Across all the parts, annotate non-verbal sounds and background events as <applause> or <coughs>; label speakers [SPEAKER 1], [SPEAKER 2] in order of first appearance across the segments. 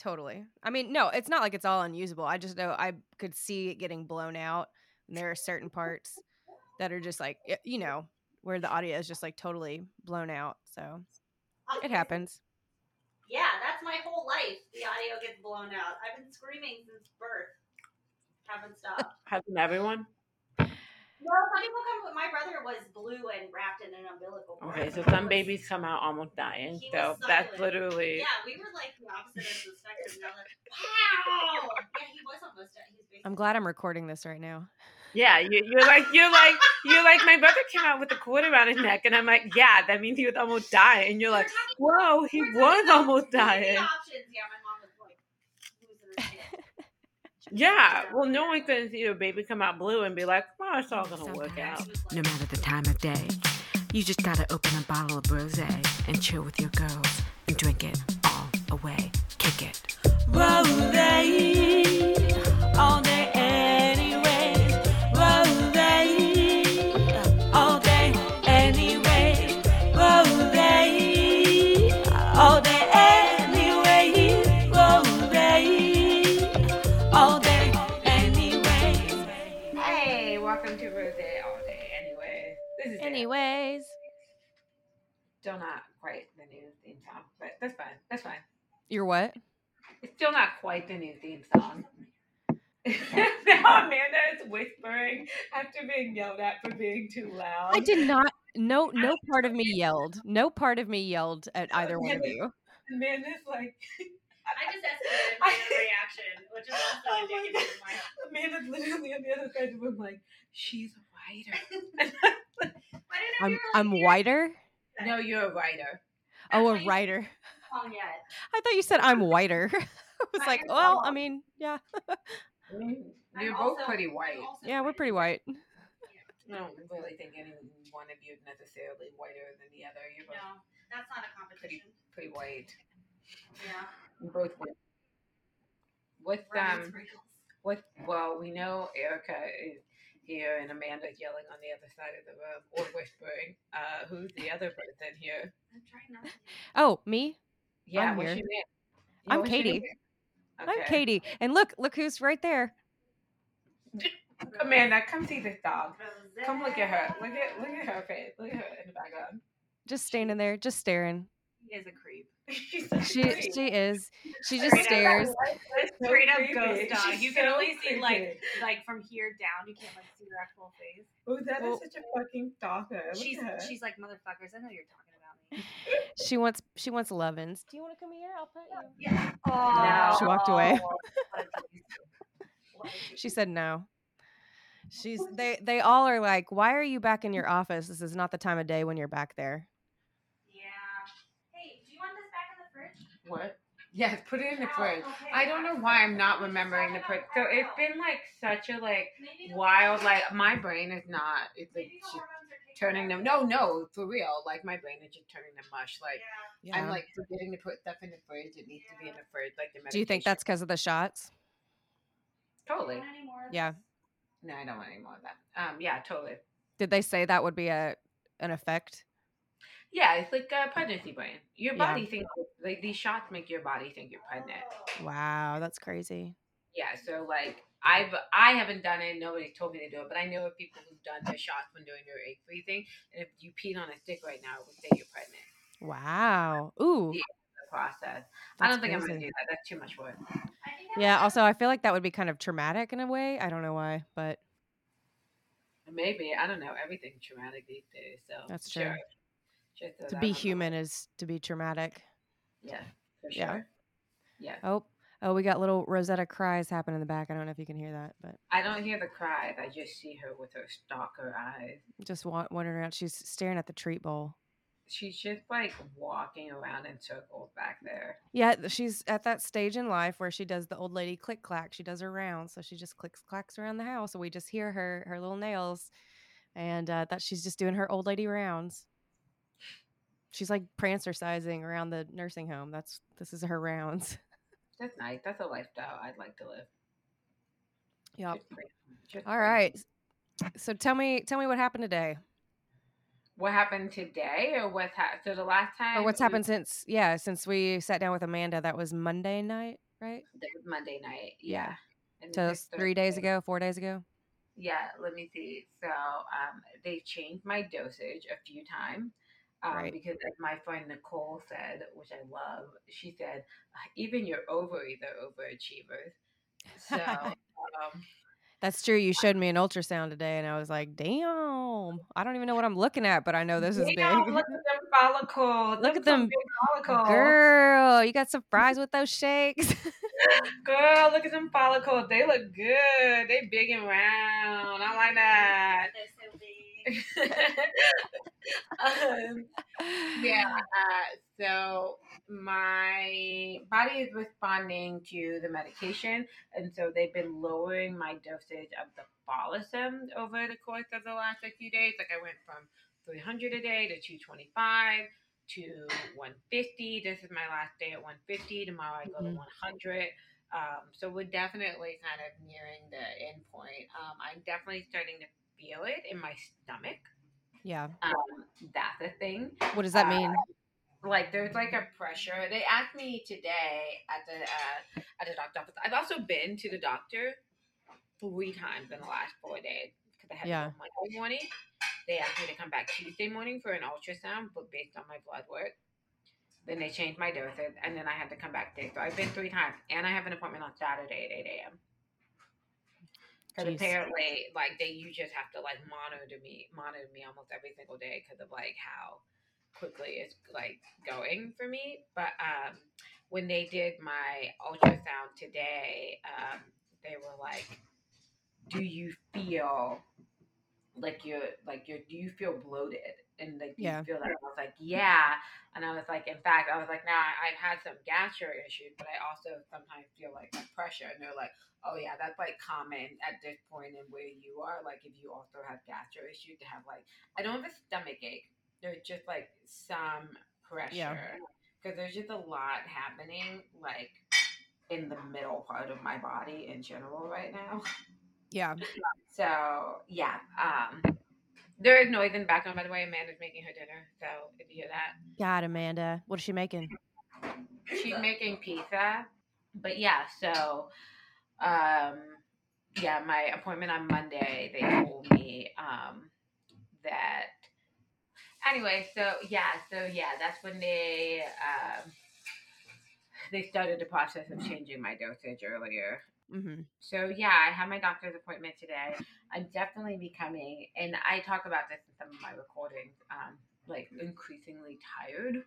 [SPEAKER 1] totally. I mean, no, it's not like it's all unusable. I just know I could see it getting blown out. And there are certain parts that are just like, you know, where the audio is just like totally blown out. So it happens.
[SPEAKER 2] Yeah, that's my whole life. The audio gets blown out. I've been screaming since birth. Haven't stopped.
[SPEAKER 3] Hasn't everyone?
[SPEAKER 2] No, some people come. My brother was blue and wrapped in an umbilical cord.
[SPEAKER 3] Okay, so some babies come out almost dying.
[SPEAKER 2] He
[SPEAKER 3] So
[SPEAKER 2] was
[SPEAKER 3] that's
[SPEAKER 2] silent.
[SPEAKER 3] literally.
[SPEAKER 2] Yeah, we were like the opposite ends of the spectrum. And I was like, wow. Yeah, he was almost. He was basically.
[SPEAKER 1] I'm glad I'm recording this right now.
[SPEAKER 3] Yeah, you, you're like you're like you're like my brother came out with a cord around his neck, and I'm like, yeah, that means he was almost dying. And you're like, whoa, he was almost dying.
[SPEAKER 2] Options. Yeah, my mom was like losing her shit.
[SPEAKER 3] Yeah, well, no one can see a baby come out blue and be like, oh, it's all gonna work out.
[SPEAKER 2] he was like-
[SPEAKER 4] No matter the time of day, you just gotta open a bottle of rose and chill with your girls and drink it all away. Kick it. Rose all day
[SPEAKER 3] Hey, Rose All Day. Anyway, this is it.
[SPEAKER 1] Anyways,
[SPEAKER 3] still not quite the new theme song, but that's fine. That's fine.
[SPEAKER 1] you're what?
[SPEAKER 3] It's still not quite the new theme song. <laughs> now Amanda is whispering after being yelled at for being too loud.
[SPEAKER 1] I did not. No, no <laughs> part of me yelled. No part of me yelled at either one of you.
[SPEAKER 3] Amanda's like, <laughs>
[SPEAKER 2] I just asked <laughs> estimated my reaction, which is also
[SPEAKER 3] Oh my
[SPEAKER 2] indicative of my.
[SPEAKER 3] Amanda's literally on the other side of the room, like, she's a writer.
[SPEAKER 2] I didn't know
[SPEAKER 1] I'm
[SPEAKER 2] you were
[SPEAKER 1] I'm
[SPEAKER 2] like,
[SPEAKER 1] whiter.
[SPEAKER 3] no, you're a writer.
[SPEAKER 1] Oh, a writer.
[SPEAKER 2] song yet.
[SPEAKER 1] I thought you said I'm whiter. <laughs> I was
[SPEAKER 2] Not
[SPEAKER 1] like,
[SPEAKER 2] your
[SPEAKER 1] well, I mean, yeah,
[SPEAKER 3] I mean,
[SPEAKER 2] I'm
[SPEAKER 3] you're
[SPEAKER 2] also-
[SPEAKER 3] both pretty white.
[SPEAKER 2] I'm also
[SPEAKER 1] yeah, we're pretty white.
[SPEAKER 3] I don't really think any one of you is necessarily whiter than the other. You're both
[SPEAKER 2] No, that's not a competition.
[SPEAKER 3] pretty white.
[SPEAKER 2] Yeah.
[SPEAKER 3] You're both white. With
[SPEAKER 2] Ryan
[SPEAKER 3] um, with well, we know Erica is here and Amanda yelling on the other side of the room or whispering. Uh, who's the other person here?
[SPEAKER 2] I'm trying not to.
[SPEAKER 1] Oh, me?
[SPEAKER 3] Yeah,
[SPEAKER 1] I'm
[SPEAKER 3] what's
[SPEAKER 1] here.
[SPEAKER 3] your name?
[SPEAKER 1] I'm
[SPEAKER 3] what's
[SPEAKER 1] Katie.
[SPEAKER 3] name?
[SPEAKER 1] I'm Katie. And look, look who's right there. <laughs>
[SPEAKER 3] Amanda, come see this dog. Come look at her. Look at look at her face. Look at her in the background.
[SPEAKER 1] Just standing there, just staring.
[SPEAKER 2] He is a creep. <laughs>
[SPEAKER 3] She's so
[SPEAKER 1] She
[SPEAKER 3] pretty.
[SPEAKER 1] she is. She just
[SPEAKER 2] Straight
[SPEAKER 1] stares.
[SPEAKER 3] That's so
[SPEAKER 2] Straight up
[SPEAKER 3] creepy.
[SPEAKER 2] ghost dog.
[SPEAKER 3] She's
[SPEAKER 2] You can
[SPEAKER 3] so
[SPEAKER 2] only see, like. Like from here down, you can't like see her actual face.
[SPEAKER 3] Oh, that is
[SPEAKER 1] Well-
[SPEAKER 3] such a fucking stalker. Look
[SPEAKER 2] She's she's like motherfuckers. I know you're talking about me. <laughs>
[SPEAKER 1] She wants she wants lovin's. Do you want to come here? I'll pet you.
[SPEAKER 2] Yeah.
[SPEAKER 3] No.
[SPEAKER 1] She walked away.
[SPEAKER 2] Oh. <laughs>
[SPEAKER 1] She said no. She's they they all are like, why are you back in your office? This is not the time of day when you're back there.
[SPEAKER 3] What? Yes, put it in the
[SPEAKER 2] Oh,
[SPEAKER 3] fridge.
[SPEAKER 2] okay.
[SPEAKER 3] I don't know why I'm not remembering the fridge. So it's been like such a like wild like my brain is not it's like
[SPEAKER 2] maybe the
[SPEAKER 3] just
[SPEAKER 2] hormones are kicking
[SPEAKER 3] turning
[SPEAKER 2] in.
[SPEAKER 3] them no no for real like my brain is just turning them mush like
[SPEAKER 2] Yeah.
[SPEAKER 3] I'm like forgetting to put stuff in the fridge it needs to be in the fridge like the
[SPEAKER 1] Do you think that's because of the shots?
[SPEAKER 3] Totally
[SPEAKER 2] want any more of
[SPEAKER 1] Yeah.
[SPEAKER 3] no I don't want any more of that um yeah totally
[SPEAKER 1] Did they say that would be a an effect?
[SPEAKER 3] Yeah it's like a pregnancy mm-hmm. brain your
[SPEAKER 1] Yeah.
[SPEAKER 3] body thinks like these shots make your body think you're pregnant
[SPEAKER 1] Wow, that's crazy.
[SPEAKER 3] yeah so like I've I haven't done it. Nobody's told me to do it, but I know of people who've done their shots when doing their egg freezing. And if you peed on a stick right now, it would say you're pregnant.
[SPEAKER 1] Wow. Ooh.
[SPEAKER 3] Yeah. The process. I don't think I'm gonna do that. That's too much work.
[SPEAKER 2] I think I
[SPEAKER 1] Yeah, also I feel like that would be kind of traumatic in a way. I don't know why, but
[SPEAKER 3] Maybe I don't know. Everything's traumatic these days. So
[SPEAKER 1] That's true.
[SPEAKER 3] sure.
[SPEAKER 1] To be human is to be traumatic.
[SPEAKER 3] Yeah. For
[SPEAKER 1] Yeah.
[SPEAKER 3] sure. Yeah.
[SPEAKER 1] Oh, oh, we got little Rosetta cries happen in the back. I don't know if you can hear that, but
[SPEAKER 3] I don't hear the cries. I just see her with her stalker eyes.
[SPEAKER 1] just wa- wandering around. She's staring at the treat bowl.
[SPEAKER 3] She's just like walking around in circles back there.
[SPEAKER 1] Yeah, she's at that stage in life where she does the old lady click clack. She does her rounds, so she just clicks clacks around the house, and we just hear her her little nails, and uh, that she's just doing her old lady rounds. She's like prancercising around the nursing home. That's this is her rounds.
[SPEAKER 3] That's nice. That's a lifestyle I'd like to live.
[SPEAKER 1] Yep.
[SPEAKER 3] Just pray- just
[SPEAKER 1] All
[SPEAKER 3] pray.
[SPEAKER 1] right. So tell me tell me what happened today,
[SPEAKER 3] What happened today, or what's happened? So the last time,
[SPEAKER 1] or what's
[SPEAKER 3] we-
[SPEAKER 1] happened since yeah since we sat down with Amanda. That was Monday night. right?
[SPEAKER 3] That was Monday night.
[SPEAKER 1] Yeah.
[SPEAKER 3] Yeah.
[SPEAKER 1] So three days ago, four days ago.
[SPEAKER 3] Yeah, let me see. So um, they changed my dosage a few times. Um,
[SPEAKER 1] Right.
[SPEAKER 3] Because as my friend Nicole said, which I love, she said, even your ovaries are overachievers. So <laughs> um,
[SPEAKER 1] That's true. You showed me an ultrasound today, and I was like, "Damn, I don't even know what I'm looking at, but I know this is
[SPEAKER 3] damn,
[SPEAKER 1] big."
[SPEAKER 3] look at them follicles.
[SPEAKER 1] Look
[SPEAKER 3] Them
[SPEAKER 1] at them
[SPEAKER 3] follicles.
[SPEAKER 1] Girl, you got some fries with those shakes. <laughs>
[SPEAKER 3] Girl, look at them follicles. They look good. They big and round. I like that. <laughs>
[SPEAKER 2] They're so big.
[SPEAKER 3] um, yeah. Uh, so my body is responding to the medication, and so they've been lowering my dosage of the Follistim over the course of the last like, few days. Like I went from 300 a day to 225 to 150. This is my last day at 150. Tomorrow I go to
[SPEAKER 1] Mhm.
[SPEAKER 3] 100. Um, so we're definitely kind of nearing the end point. Um, I'm definitely starting to feel it in my stomach.
[SPEAKER 1] yeah.
[SPEAKER 3] Um, that's a thing.
[SPEAKER 1] What does that
[SPEAKER 3] Uh,
[SPEAKER 1] mean?
[SPEAKER 3] Like there's like a pressure. They asked me today at the uh, at the doctor's office. I've also been to the doctor three times in the last four days because I had
[SPEAKER 1] Yeah.
[SPEAKER 3] Monday morning. They asked me to come back Tuesday morning for an ultrasound, but based on my blood work. Then they changed my dosage, and then I had to come back today. So I've been three times, and I have an appointment on Saturday at eight a.m. Because
[SPEAKER 1] Jeez.
[SPEAKER 3] apparently, like they, you just have to like monitor me, monitor me almost every single day because of like how quickly it's like going for me. But um, when they did my ultrasound today, um, they were like, "Do you feel like you're like you're? Do you feel bloated?" And like, do
[SPEAKER 1] Yeah.
[SPEAKER 3] you feel that? I was like, "Yeah." And I was like, in fact, I was like, "Now nah, I've had some gastro issues, but I also sometimes feel like that pressure." And they're like, "Oh yeah, that's like common at this point in where you are. Like if you also have gastro issues, to have like I don't have a stomach ache. There's just like some pressure because there's just a lot happening like in the middle part of my body in general right now.
[SPEAKER 1] Yeah.
[SPEAKER 3] So yeah, um, there is noise in the background. By the way, Amanda's making her dinner. So if you hear that,
[SPEAKER 1] God, Amanda, what is she making?
[SPEAKER 3] she's making pizza. But yeah, so um, yeah, my appointment on Monday. They told me um, that. Anyway, so yeah, so yeah, that's when they um, they started the process of changing my dosage earlier.
[SPEAKER 1] Mm-hmm.
[SPEAKER 3] So yeah, I have my doctor's appointment today. I'm definitely becoming, and I talk about this in some of my recordings, um, like increasingly tired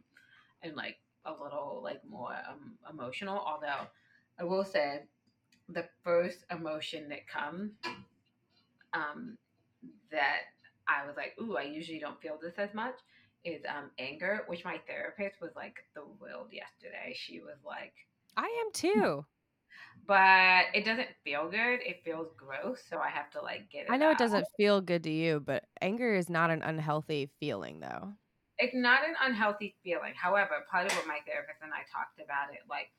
[SPEAKER 3] and like a little like more um, emotional. Although I will say, the first emotion that comes, um, that I was like, ooh, I usually don't feel this as much, is um anger, which my therapist was like thrilled yesterday. She was like,
[SPEAKER 1] I am too.
[SPEAKER 3] But it doesn't feel good. It feels gross, so I have to like get it.
[SPEAKER 1] I know it doesn't feel good to you, but anger is not an unhealthy feeling, though.
[SPEAKER 3] It's not an unhealthy feeling. However, part of what my therapist and I talked about it, like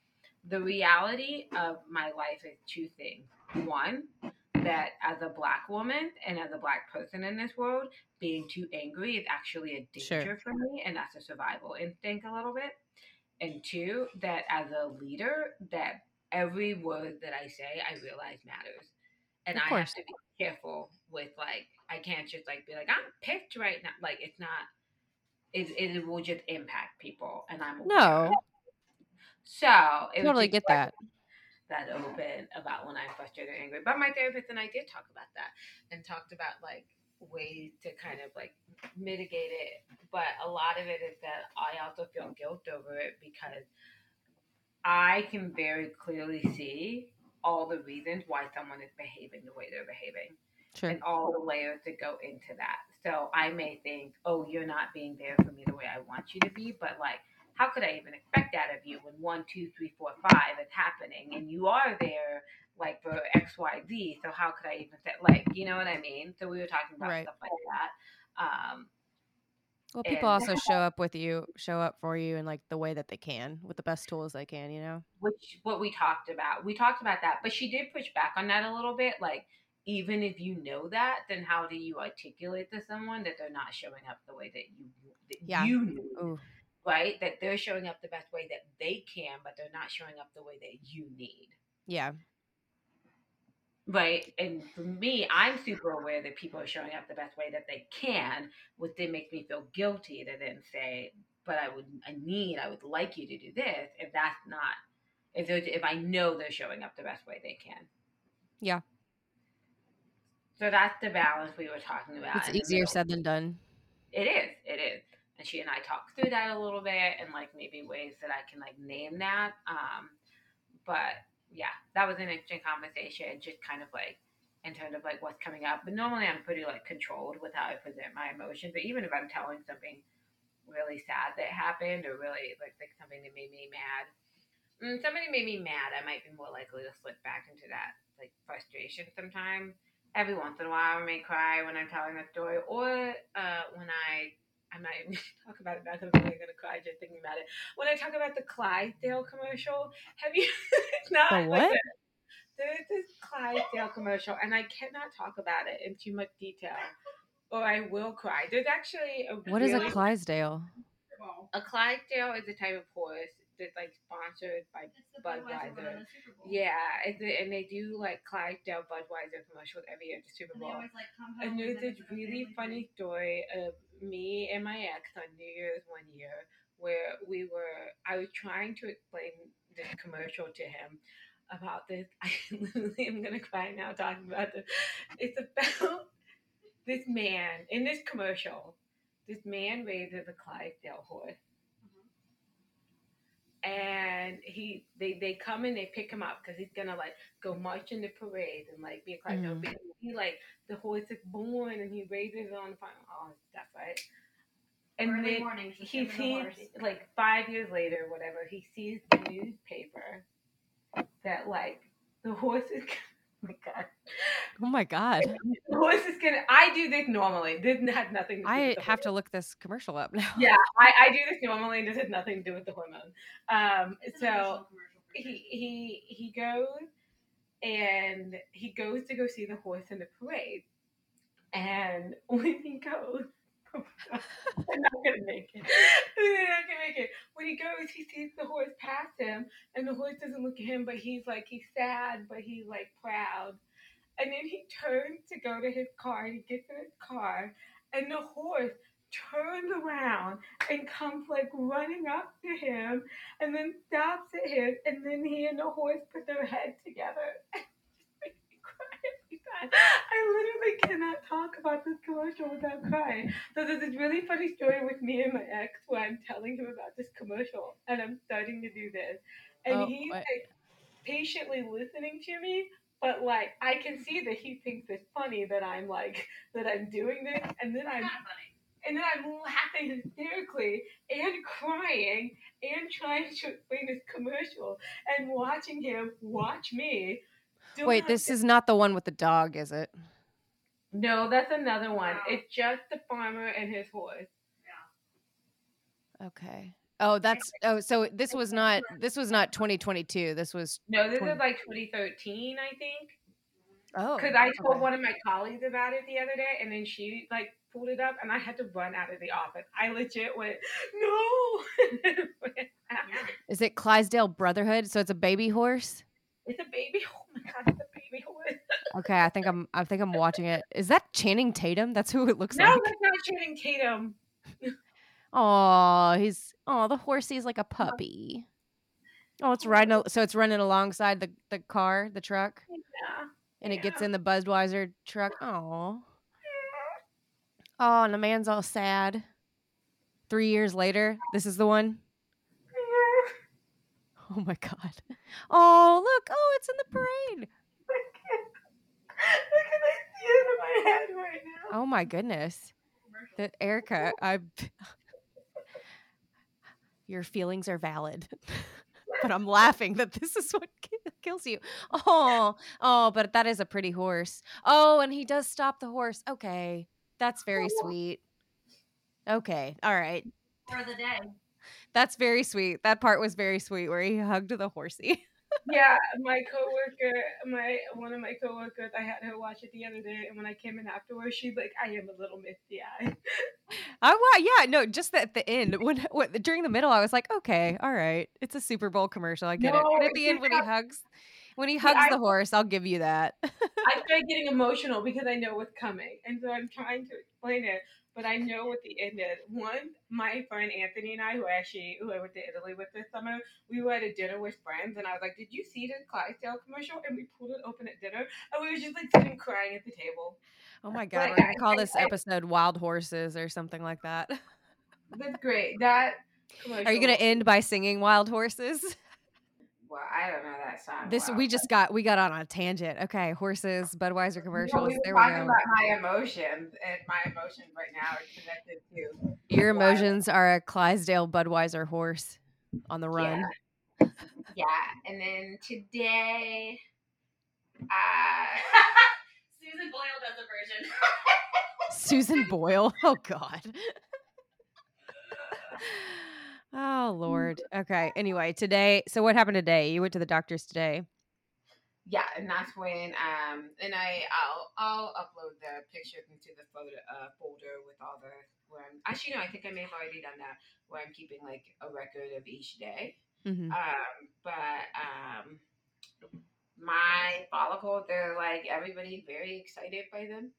[SPEAKER 3] the reality of my life is two things. One, that as a black woman and as a black person in this world, being too angry is actually a
[SPEAKER 1] Sure.
[SPEAKER 3] danger for me, and that's a survival instinct a little bit. And two, that as a leader, that every word that I say, I realize matters, and I have to be careful with like I can't just like be like I'm pissed right now. Like it's not. It, it will just impact people, and I'm.
[SPEAKER 1] No,
[SPEAKER 3] So it
[SPEAKER 1] totally get
[SPEAKER 3] like
[SPEAKER 1] that.
[SPEAKER 3] that open about when I'm frustrated or angry. But my therapist and I did talk about that and talked about like ways to kind of like mitigate it. But a lot of it is that I also feel guilt over it because I can very clearly see all the reasons why someone is behaving the way they're behaving
[SPEAKER 1] Sure.
[SPEAKER 3] and all the layers that go into that. So I may think, oh, you're not being there for me the way I want you to be, but like, how could I even expect that of you when one, two, three, four, five is happening and you are there like for X, Y, Z? So how could I even say like, you know what I mean? So we were talking about
[SPEAKER 1] Right.
[SPEAKER 3] stuff like that. Um,
[SPEAKER 1] Well, people
[SPEAKER 3] and-
[SPEAKER 1] also show up with you, show up for you in like the way that they can, with the best tools they can. You know.
[SPEAKER 3] which what we talked about. We talked about that, but she did push back on that a little bit. Like, even if you know that, then how do you articulate to someone that they're not showing up the way that you that
[SPEAKER 1] Yeah.
[SPEAKER 3] you need?
[SPEAKER 1] Ooh.
[SPEAKER 3] right? That they're showing up the best way that they can, but they're not showing up the way that you need.
[SPEAKER 1] Yeah.
[SPEAKER 3] Right. And for me, I'm super aware that people are showing up the best way that they can, which then makes me feel guilty to then say, but I would, I need, I would like you to do this if that's not, if, if I know they're showing up the best way they can.
[SPEAKER 1] Yeah.
[SPEAKER 3] So that's the balance we were talking about.
[SPEAKER 1] It's easier said than done.
[SPEAKER 3] It is. It is. And she and I talked through that a little bit and like maybe ways that I can like name that. Um, but yeah, that was an interesting conversation, just kind of like in terms of like what's coming up. But normally I'm pretty like controlled with how I present my emotions. But even if I'm telling something really sad that happened or really like, like something that made me mad, mm, somebody made me mad, I might be more likely to slip back into that like frustration sometimes. Every once in a while, I may cry when I'm telling a story, or uh, when I I'm not even gonna <laughs> talk about it now because I'm really gonna cry just thinking about it. When I talk about the Clydesdale commercial, have you? <laughs> not
[SPEAKER 1] The
[SPEAKER 3] like
[SPEAKER 1] what?
[SPEAKER 3] a- there's this Clydesdale commercial, and I cannot talk about it in too much detail, or I will cry. There's actually a
[SPEAKER 1] What is a
[SPEAKER 3] really-
[SPEAKER 1] Clydesdale?
[SPEAKER 3] a Clydesdale is a type of horse that's like sponsored by Budweiser. Yeah, it's a, and they do like Clydesdale Budweiser commercials every year at the Super Bowl. And there's this really funny story of me and my ex on New Year's one year where we were, I was trying to explain this commercial to him about this. <laughs> I literally am going to cry now talking about this. It's about this man in this commercial. This man raises a Clydesdale horse. And he, they, they come and they pick him up because he's gonna like go march in the parade and like be a Clydesdale.
[SPEAKER 1] Mhm.
[SPEAKER 3] He like the horse is born and he raises it on the farm, all that stuff, right? And
[SPEAKER 2] Early
[SPEAKER 3] then
[SPEAKER 2] mornings, just
[SPEAKER 3] he sees like five years later, whatever. He sees the newspaper that like the horse is. Oh my god,
[SPEAKER 1] Oh my god.
[SPEAKER 3] the <laughs> horse is gonna. I do this normally. This had nothing. To do
[SPEAKER 1] I
[SPEAKER 3] with the
[SPEAKER 1] have to look this commercial up <laughs> now.
[SPEAKER 3] yeah, I, I do this normally, and this has nothing to do with the hormone. Um, so he he he goes and he goes to go see the horse in the parade, and <laughs> when he goes. I'm not gonna make it. <laughs> I'm not gonna make it. When he goes, he sees the horse pass him, and the horse doesn't look at him, but he's like he's sad, but he's like proud. And then he turns to go to his car, and he gets in his car, and the horse turns around and comes like running up to him and then stops at him and then he and the horse put their head together <laughs> and just makes me cry every time. I literally cannot talk about this commercial without crying. So there's this really funny story with me and my ex where I'm telling him about this commercial and I'm starting to do this. And
[SPEAKER 1] Oh,
[SPEAKER 3] he's
[SPEAKER 1] what?
[SPEAKER 3] like patiently listening to me, but like I can see that he thinks it's funny that I'm like that I'm doing this and then I'm and then I'm laughing hysterically and crying and trying to explain this commercial and watching him watch me. Do
[SPEAKER 1] Wait, this
[SPEAKER 3] get-
[SPEAKER 1] is not the one with the dog, is it?
[SPEAKER 3] no, that's another one.
[SPEAKER 2] No.
[SPEAKER 3] It's just the farmer and his horse.
[SPEAKER 1] Okay. Oh, that's oh. So this was not this was not 2022. This was
[SPEAKER 3] No, this
[SPEAKER 1] Twenty-
[SPEAKER 3] is like 2013, I think.
[SPEAKER 1] oh.
[SPEAKER 3] Because I told
[SPEAKER 1] okay.
[SPEAKER 3] one of my colleagues about it the other day, and then she like pulled it up, and I had to run out of the office. I legit went, no. <laughs>
[SPEAKER 1] Is it Clydesdale Brotherhood? So it's a baby horse.
[SPEAKER 3] it's a baby. My god, it's a baby horse. <laughs>
[SPEAKER 1] Okay, I think I'm I think I'm watching it. Is that Channing Tatum? That's who it looks
[SPEAKER 3] No,
[SPEAKER 1] like.
[SPEAKER 3] No, that's not Channing Tatum. <laughs>
[SPEAKER 1] Oh, he's oh the horsey's like a puppy. Oh, it's riding. So it's running alongside the the car, the truck,
[SPEAKER 3] Yeah.
[SPEAKER 1] and it gets in the Budweiser truck. <laughs> Oh, oh, and the man's all sad. Three years later, this is the one. <laughs> Oh my god. Oh look! Oh, it's in the parade.
[SPEAKER 3] Look at I see it in my head right now.
[SPEAKER 1] Oh my goodness. That Erica, I <laughs> your feelings are valid. <laughs> but I'm laughing that this is what kills you. Oh, oh, but that is a pretty horse. Oh, and he does stop the horse. Okay. That's very oh. sweet. Okay. All right.
[SPEAKER 2] For the day.
[SPEAKER 1] That's very sweet. That part was very sweet where he hugged the horsey. <laughs>
[SPEAKER 3] yeah, my coworker, my one of my coworkers, I had her watch it the other day, and when I came in afterwards, she's like, "I am a little misty eyed." <laughs>
[SPEAKER 1] I wa yeah, no, just at the end when, when during the middle, I was like, okay, all right, it's a Super Bowl commercial, I get it. But at the end, when he <laughs> hugs, when he hugs
[SPEAKER 3] I-
[SPEAKER 1] the horse, I'll give you that.
[SPEAKER 3] I started getting emotional because I know what's coming, and so I'm trying to explain it. But I know what the end is. One, my friend Anthony and I, who actually who I went to Italy with this summer, we were at a dinner with friends, and I was like, "Did you see the Clydesdale commercial?" And we pulled it open at dinner, and we were just like sitting crying at the table.
[SPEAKER 1] oh my god,
[SPEAKER 3] Like,
[SPEAKER 1] we're gonna call this episode "Wild Horses" or something like that.
[SPEAKER 3] That's great. That.
[SPEAKER 1] Are you gonna end by singing "Wild Horses"? <laughs>
[SPEAKER 3] Well, I don't know that song.
[SPEAKER 1] This
[SPEAKER 3] well,
[SPEAKER 1] we just got we got on a tangent. Okay, horses, Budweiser
[SPEAKER 3] No,
[SPEAKER 1] commercials.
[SPEAKER 3] we were
[SPEAKER 1] there we
[SPEAKER 3] talking
[SPEAKER 1] go.
[SPEAKER 3] about my emotions, and my emotions right now are connected to
[SPEAKER 1] Your emotions are a Clydesdale Budweiser horse on the run.
[SPEAKER 3] Yeah. yeah. And then today, uh, <laughs>
[SPEAKER 2] Susan Boyle does a version.
[SPEAKER 1] Susan Boyle. Oh God. <laughs> <laughs> oh Lord. Okay. Anyway, today. So what happened today? You went to the doctor's today.
[SPEAKER 3] yeah, and that's when um, and I I'll I'll upload the pictures into the photo uh, folder with all the where I'm actually no, I think I may have already done that where I'm keeping like a record of each day.
[SPEAKER 1] Mhm.
[SPEAKER 3] Um, but um, my follicles, they're like everybody very excited by them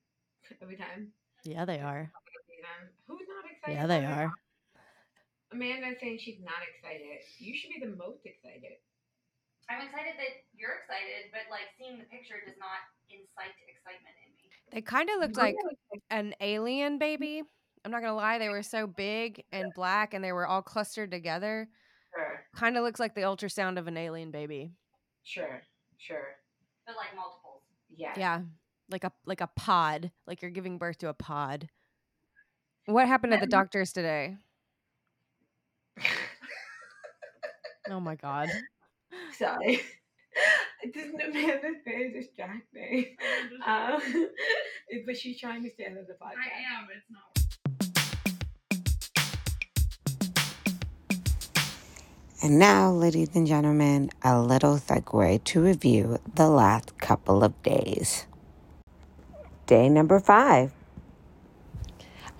[SPEAKER 3] every time.
[SPEAKER 1] Yeah, they are.
[SPEAKER 3] Them. Who's not excited?
[SPEAKER 1] Yeah, they are.
[SPEAKER 3] them? Amanda saying she's not excited. You should be the most excited.
[SPEAKER 2] I'm excited that you're excited, but like seeing the picture does not incite excitement in me.
[SPEAKER 1] They kind of looked like an alien baby. I'm not gonna lie. They were so big and black, and they were all clustered together.
[SPEAKER 3] Sure,
[SPEAKER 1] Kind of looks like the ultrasound of an alien baby.
[SPEAKER 3] sure, sure.
[SPEAKER 2] But like multiples.
[SPEAKER 3] Yeah.
[SPEAKER 1] Yeah, like a like a pod. Like you're giving birth to a pod. What happened at the doctor's today? Oh my god.
[SPEAKER 3] Sorry. It didn't Amanda's very distracting. Um, <laughs> but she's trying to stay out of the podcast.
[SPEAKER 2] I am, but it's not.
[SPEAKER 5] And now, ladies and gentlemen, a little segue to review the last couple of days. Day number five.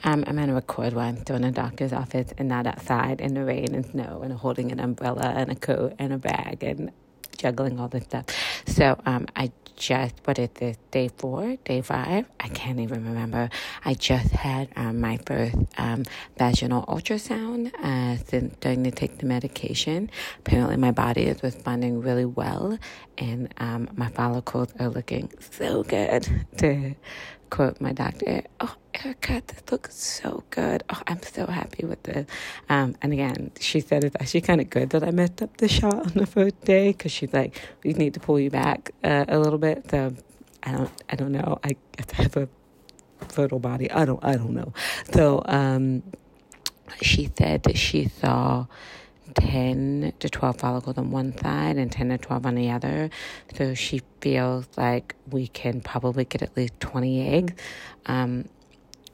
[SPEAKER 4] Um, I'm going to record while I'm in a doctor's office and not outside in the rain and snow and holding an umbrella and a coat and a bag and juggling all this stuff. So um, I just, what is this, day four, day five? I can't even remember. I just had um, my first um, vaginal ultrasound uh, since starting to take the medication. Apparently, my body is responding really well, and um, my follicles are looking so good. <laughs> To quote my doctor, "Oh, Erica, this looks so good. Oh, I'm so happy with this." Um, and again, she said it's actually kind of good that I messed up the shot on the first day because she's like, "We need to pull you back uh, a little bit." So I don't, I don't know. I have a fertile body. I don't, I don't know. So um, she said that she saw. 10 to 12 follicles on one side and 10 to 12 on the other. So she feels like we can probably get at least 20 eggs, um,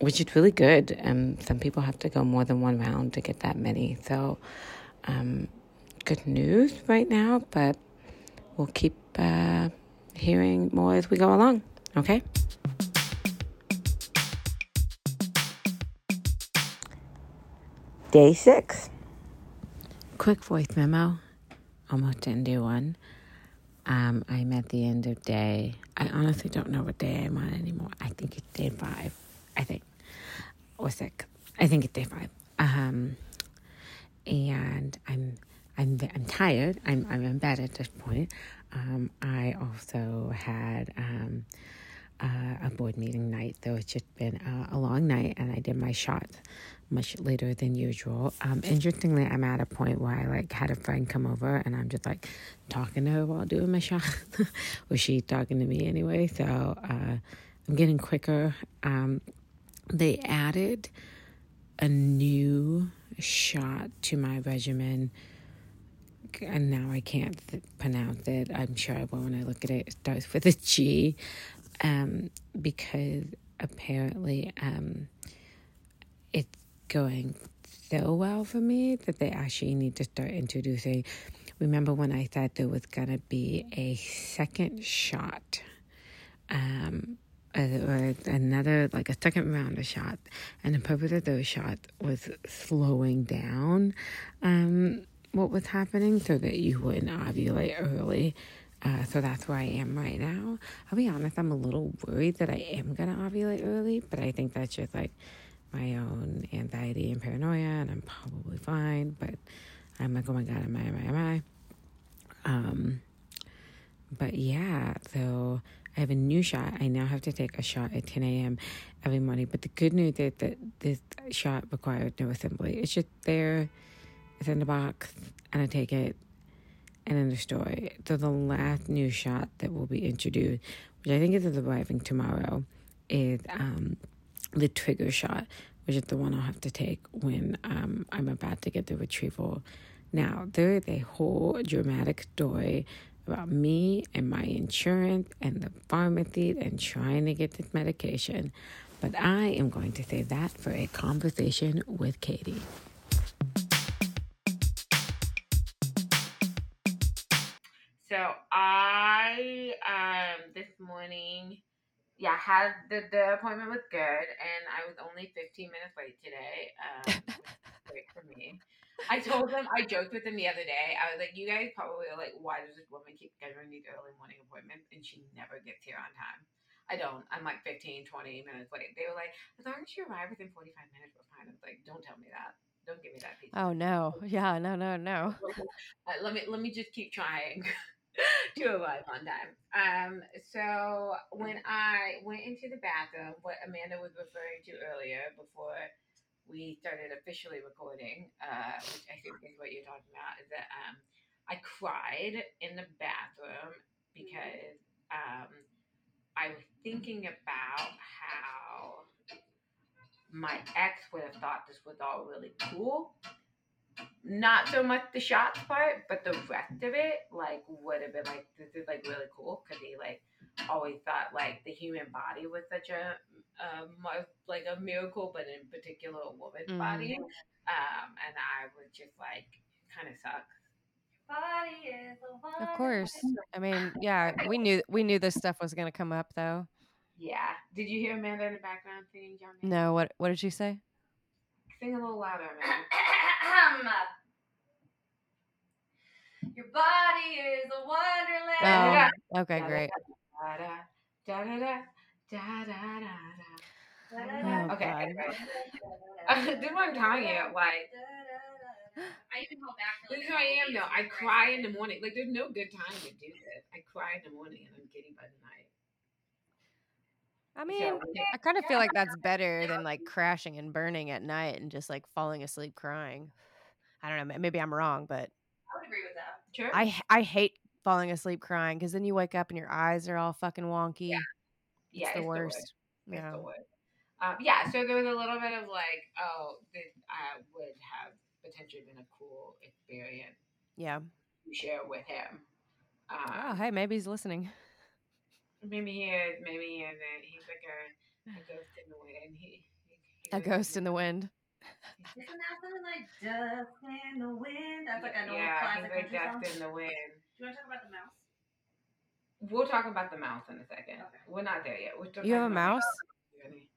[SPEAKER 4] which is really good. Um, some people have to go more than one round to get that many. So, um, good news right now, but we'll keep uh, hearing more as we go along. Okay?
[SPEAKER 5] Day six.
[SPEAKER 4] Quick voice memo. Almost didn't do one. Um, I'm at the end of day. I honestly don't know what day I'm on anymore. I think it's day five. I think or six. I think it's day five. Um, and I'm I'm I'm tired. I'm I'm in bed at this point. Um, I also had um, uh, a board meeting night, so it's just been uh, a long night, and I did my shots much later than usual. Um, interestingly, I'm at a point where I like had a friend come over, and I'm just like talking to her while doing my <laughs> shot, or she's talking to me anyway. So uh, I'm getting quicker. Um, they added a new shot to my regimen and now I can't th- pronounce it. I'm sure I will when I look at it. It starts with a G, um, because apparently um, it's going so well for me that they actually need to start introducing remember when I thought there was going to be a second shot um, another, like a second round of shots, and the purpose of those shots was slowing down um, what was happening so that you wouldn't ovulate early. Uh, so that's where I am right now. I'll be honest, I'm a little worried that I am to ovulate early, but I think that's just like my own anxiety and paranoia, and I'm probably fine. But I'm like, oh my God, am I, am I, am I? Um, but yeah, so I have a new shot. I now have to take a shot at 10 a.m. every morning. But the good news is that this shot required no assembly. It's just there, it's in the box, and I take it, and then the story. So the last new shot that will be introduced, which I think is arriving tomorrow, is um, the trigger shot, which is the one I'll have to take when um, I'm about to get the retrieval. Now, there is a whole dramatic story about me and my insurance and the pharmacy and trying to get this medication. But I am going to save that for a conversation with Katie.
[SPEAKER 3] So I um this morning, yeah, had the the appointment was good, and I was only 15 minutes late today. Um, <laughs> great for me. I told them, I joked with them the other day. I was like, you guys probably are like, why does this woman keep scheduling these early morning appointments and she never gets here on time? I don't. I'm like 15, 20 minutes late. They were like, as long as you arrive within 45 minutes, we're fine. I was like, don't tell me that. Don't give me that piece.
[SPEAKER 1] Oh no. Yeah, no, no, no. <laughs>
[SPEAKER 3] Uh, let me let me just keep trying <laughs> to arrive on time. Um, so when I went into the bathroom, what Amanda was referring to earlier before we started officially recording, uh, which I think is what you're talking about, is that um, I cried in the bathroom because um, I was thinking about how my ex would have thought this was all really cool. Not so much the shots part, but the rest of it, like, would have been like, this is like really cool because he like always thought like the human body was such a um, like a miracle, but in particular a woman's mm. body. Um, and I was just like, kind of sucks.
[SPEAKER 1] Of course. I mean, yeah, we knew we knew this stuff was going to come up, though.
[SPEAKER 3] Yeah. Did you hear Amanda in the background singing John?
[SPEAKER 1] No. What What did she say?
[SPEAKER 3] Sing a little louder, Amanda. <coughs>
[SPEAKER 2] Your body is a wonderland.
[SPEAKER 1] Oh, okay, great.
[SPEAKER 3] Da da da da da da da da.
[SPEAKER 1] Oh,
[SPEAKER 3] okay.
[SPEAKER 1] God. <laughs>
[SPEAKER 3] this is what I'm telling you. Like,
[SPEAKER 2] I even go back.
[SPEAKER 3] this is who I am though. I cry in the morning. Like, there's no good time to do this. I cry in the morning and I'm giddy by the night.
[SPEAKER 1] I mean, I kind of feel like that's better <laughs> than like crashing and burning at night and just like falling asleep crying. I don't know. Maybe I'm wrong, but
[SPEAKER 2] I would agree with that.
[SPEAKER 3] Sure.
[SPEAKER 1] I I hate falling asleep crying because then you wake up and your eyes are all fucking wonky.
[SPEAKER 3] Yeah.
[SPEAKER 1] It's
[SPEAKER 3] yeah,
[SPEAKER 1] the
[SPEAKER 3] it's
[SPEAKER 1] worst.
[SPEAKER 3] It's
[SPEAKER 1] Yeah.
[SPEAKER 3] the worst. Um, yeah, so there was a little bit of like, oh, this uh, would have potentially been a cool experience
[SPEAKER 1] Yeah.
[SPEAKER 3] to share with him. Um,
[SPEAKER 1] Oh, hey, maybe he's listening.
[SPEAKER 3] Maybe he is, maybe he isn't. He's like a, a ghost in the wind. He, he, he
[SPEAKER 1] A ghost in the wind.
[SPEAKER 2] Isn't that something like dust in the wind? That's like an old
[SPEAKER 3] yeah,
[SPEAKER 2] classic
[SPEAKER 3] he's like
[SPEAKER 2] country song.
[SPEAKER 3] dust in the wind.
[SPEAKER 2] Do you want to talk about the mouse?
[SPEAKER 3] We'll talk about the mouse in a second.
[SPEAKER 2] Okay.
[SPEAKER 3] We're not there yet. We're still
[SPEAKER 1] You have a mouse?
[SPEAKER 3] the journey.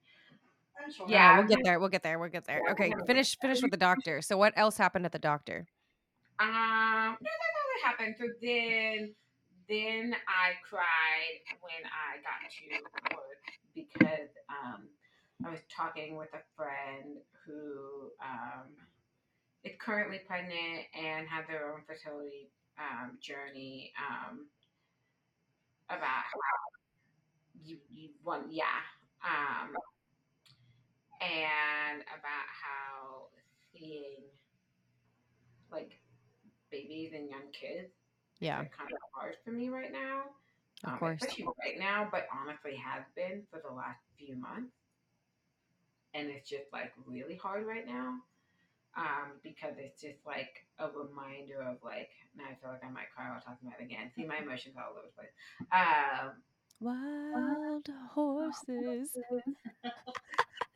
[SPEAKER 2] I'm sure.
[SPEAKER 3] Yeah,
[SPEAKER 1] we'll get there. We'll get there. We'll get there. Okay, finish finish with the doctor. So what else happened at the doctor?
[SPEAKER 3] Um, no, that's all that happened. So then, then I cried when I got to work because um, I was talking with a friend who um, is currently pregnant and had their own fertility um, journey um, about how you you want yeah um, and about how seeing like babies and young kids
[SPEAKER 1] Yeah,
[SPEAKER 3] kind of hard for me right now.
[SPEAKER 1] of
[SPEAKER 3] Um,
[SPEAKER 1] course.
[SPEAKER 3] Especially right now, but honestly has been for the last few months. And it's just like really hard right now. Um, because it's just like a reminder of like now I feel like I might cry while talking about it again. See my emotions all over the place. Um
[SPEAKER 1] Wild <laughs> horses.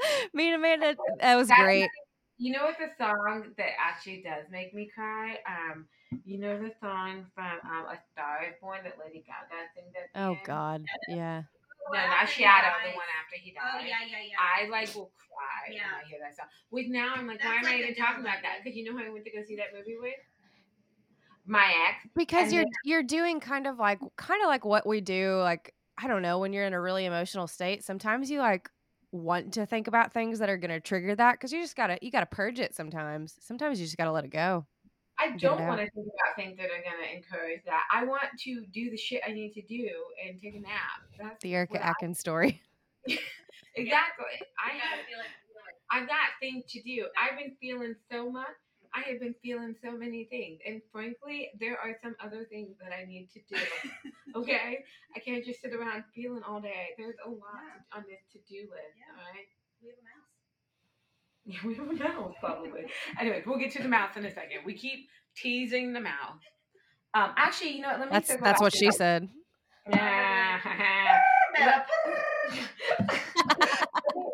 [SPEAKER 1] <laughs> Me and Amanda, <laughs> that was
[SPEAKER 3] That's
[SPEAKER 1] great.
[SPEAKER 3] you know what the song that actually does make me cry? Um You know the song from um, A Star Is Born that Lady Gaga sings at
[SPEAKER 1] Oh
[SPEAKER 3] end?
[SPEAKER 1] God. Yeah.
[SPEAKER 3] No, not
[SPEAKER 2] he
[SPEAKER 3] Shadow,
[SPEAKER 2] dies.
[SPEAKER 3] the one after he oh, died.
[SPEAKER 2] Oh yeah, yeah, yeah.
[SPEAKER 3] I like will cry
[SPEAKER 2] Yeah.
[SPEAKER 3] when I hear that song. With now, I'm like, why
[SPEAKER 2] That's
[SPEAKER 3] am I even talking
[SPEAKER 2] different
[SPEAKER 3] about that? Because you know who I went to go see that movie with? My ex.
[SPEAKER 1] Because
[SPEAKER 3] And
[SPEAKER 1] you're
[SPEAKER 3] then-
[SPEAKER 1] you're doing kind of like kind of like what we do like I don't know when you're in a really emotional state sometimes you like want to think about things that are going to trigger that cuz you just got to you got to purge it sometimes. Sometimes you just got to let it go.
[SPEAKER 3] I don't want to think about things that are going to encourage that. I want to do the shit I need to do and take a nap. That's
[SPEAKER 1] The Erica
[SPEAKER 3] what I-
[SPEAKER 1] Atkins story. <laughs> <laughs>
[SPEAKER 3] exactly. I have
[SPEAKER 2] gotta feel it, feel it.
[SPEAKER 3] I've got things to do. I've been feeling so much. I have been feeling so many things. And frankly, there are some other things that I need to do. <laughs> Okay? I can't just sit around feeling all day. There's a lot on this to do list.
[SPEAKER 2] Yeah.
[SPEAKER 3] All right?
[SPEAKER 2] We have a mouse.
[SPEAKER 3] Yeah, <laughs> we have a mouse, probably. Anyways, we'll get to the mouth in a second. We keep teasing the mouth. Um, actually, you know what? Let me
[SPEAKER 1] That's that's what she said. <laughs>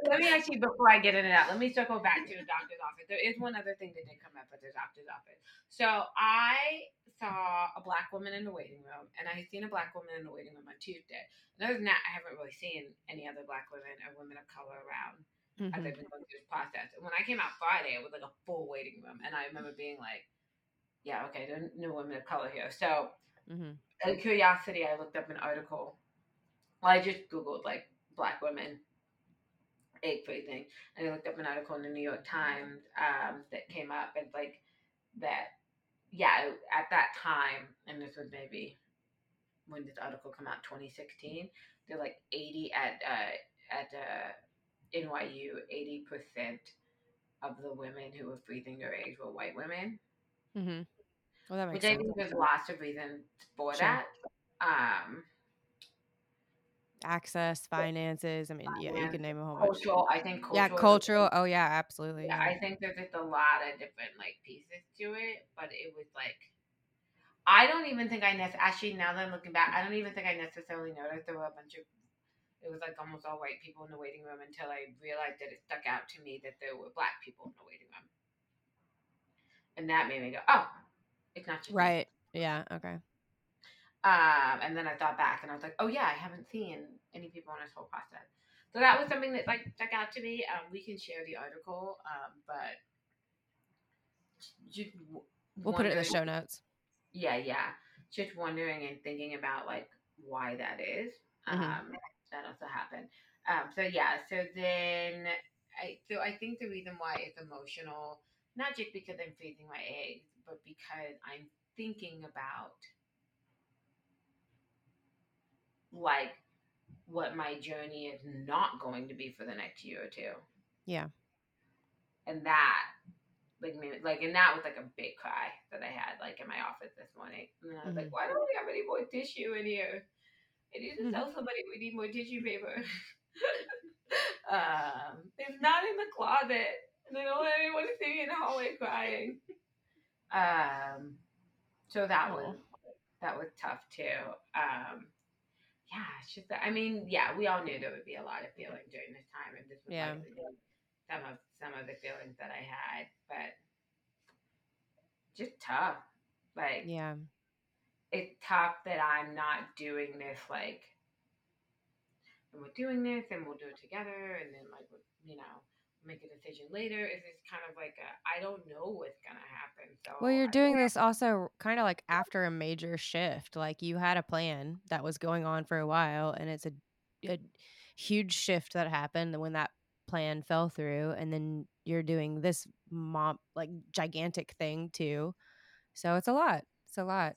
[SPEAKER 3] Let me actually, before I get into that, let me circle back to the doctor's office. There is one other thing that did come up at the doctor's office. So I saw a black woman in the waiting room, and I had seen a black woman in the waiting room on Tuesday. And other than that, I haven't really seen any other black women or women of color around as
[SPEAKER 1] Mhm.
[SPEAKER 3] I've been going through this process. And when I came out Friday, it was like a full waiting room, and I remember being like, "Yeah, okay, there are no women of color here." So
[SPEAKER 1] Mhm.
[SPEAKER 3] out of curiosity, I looked up an article. Well, I just Googled like black women egg freezing, and I looked up an article in the New York Times um, that came up and like that. Yeah, at that time, and this was maybe when this article come out, 2016. They're like 80 at uh, at uh, NYU. 80 percent of the women who were freezing their eggs were white women
[SPEAKER 1] Mm-hmm. Well that makes
[SPEAKER 3] which I think there's lots of reasons for
[SPEAKER 1] Sure.
[SPEAKER 3] that. Um,
[SPEAKER 1] Access, finances, I mean, yeah, you can name a whole bunch.
[SPEAKER 3] cultural, I think cultural.
[SPEAKER 1] Yeah, cultural. Oh yeah, absolutely.
[SPEAKER 3] Yeah. I think there's just a lot of different like pieces to it, but it was like, I don't even think I nec- actually now that I'm looking back, I don't even think I necessarily noticed there were a bunch of. It was like almost all white people in the waiting room until I realized that it stuck out to me that there were black people in the waiting room, and that made me go, "Oh, it's not just me."
[SPEAKER 1] Right. Yeah, okay.
[SPEAKER 3] Um, and then I thought back and I was like, oh yeah, I haven't seen any people in this whole process. So that was something that like stuck out to me. Um, we can share the article, um, but just w-
[SPEAKER 1] We'll put it in the show notes.
[SPEAKER 3] Yeah, yeah. Just wondering and thinking about like why that is.
[SPEAKER 1] Mhm.
[SPEAKER 3] Um, that also happened. Um, so yeah, so then I so I think the reason why it's emotional, not just because I'm freezing my eggs, but because I'm thinking about like what my journey is not going to be for the next year or two.
[SPEAKER 1] Yeah.
[SPEAKER 3] And that like it- like and that was like a big cry that I had like in my office this morning. And I was like, why don't we have any more tissue in here? I need to tell somebody we need more tissue paper. <laughs> um, it's not in the closet. And I don't want anyone to see me in the hallway crying. Um, so that was that was tough too. Um, yeah, it's just that, I mean, yeah, we all knew there would be a lot of feeling during this time, and this was
[SPEAKER 1] Yeah.
[SPEAKER 3] some of some of the feelings that I had, but just tough. Like
[SPEAKER 1] Yeah.
[SPEAKER 3] It's tough that I'm not doing this like and we're doing this and we'll do it together and then like you know make a decision later. It's just kind of like a, I don't know what's gonna happen. So
[SPEAKER 1] Well, you're
[SPEAKER 3] I-
[SPEAKER 1] doing this also kind of like after a major shift. Like you had a plan that was going on for a while, and it's a, a huge shift that happened when that plan fell through, and then you're doing this mom like gigantic thing too. So it's a lot. It's a lot.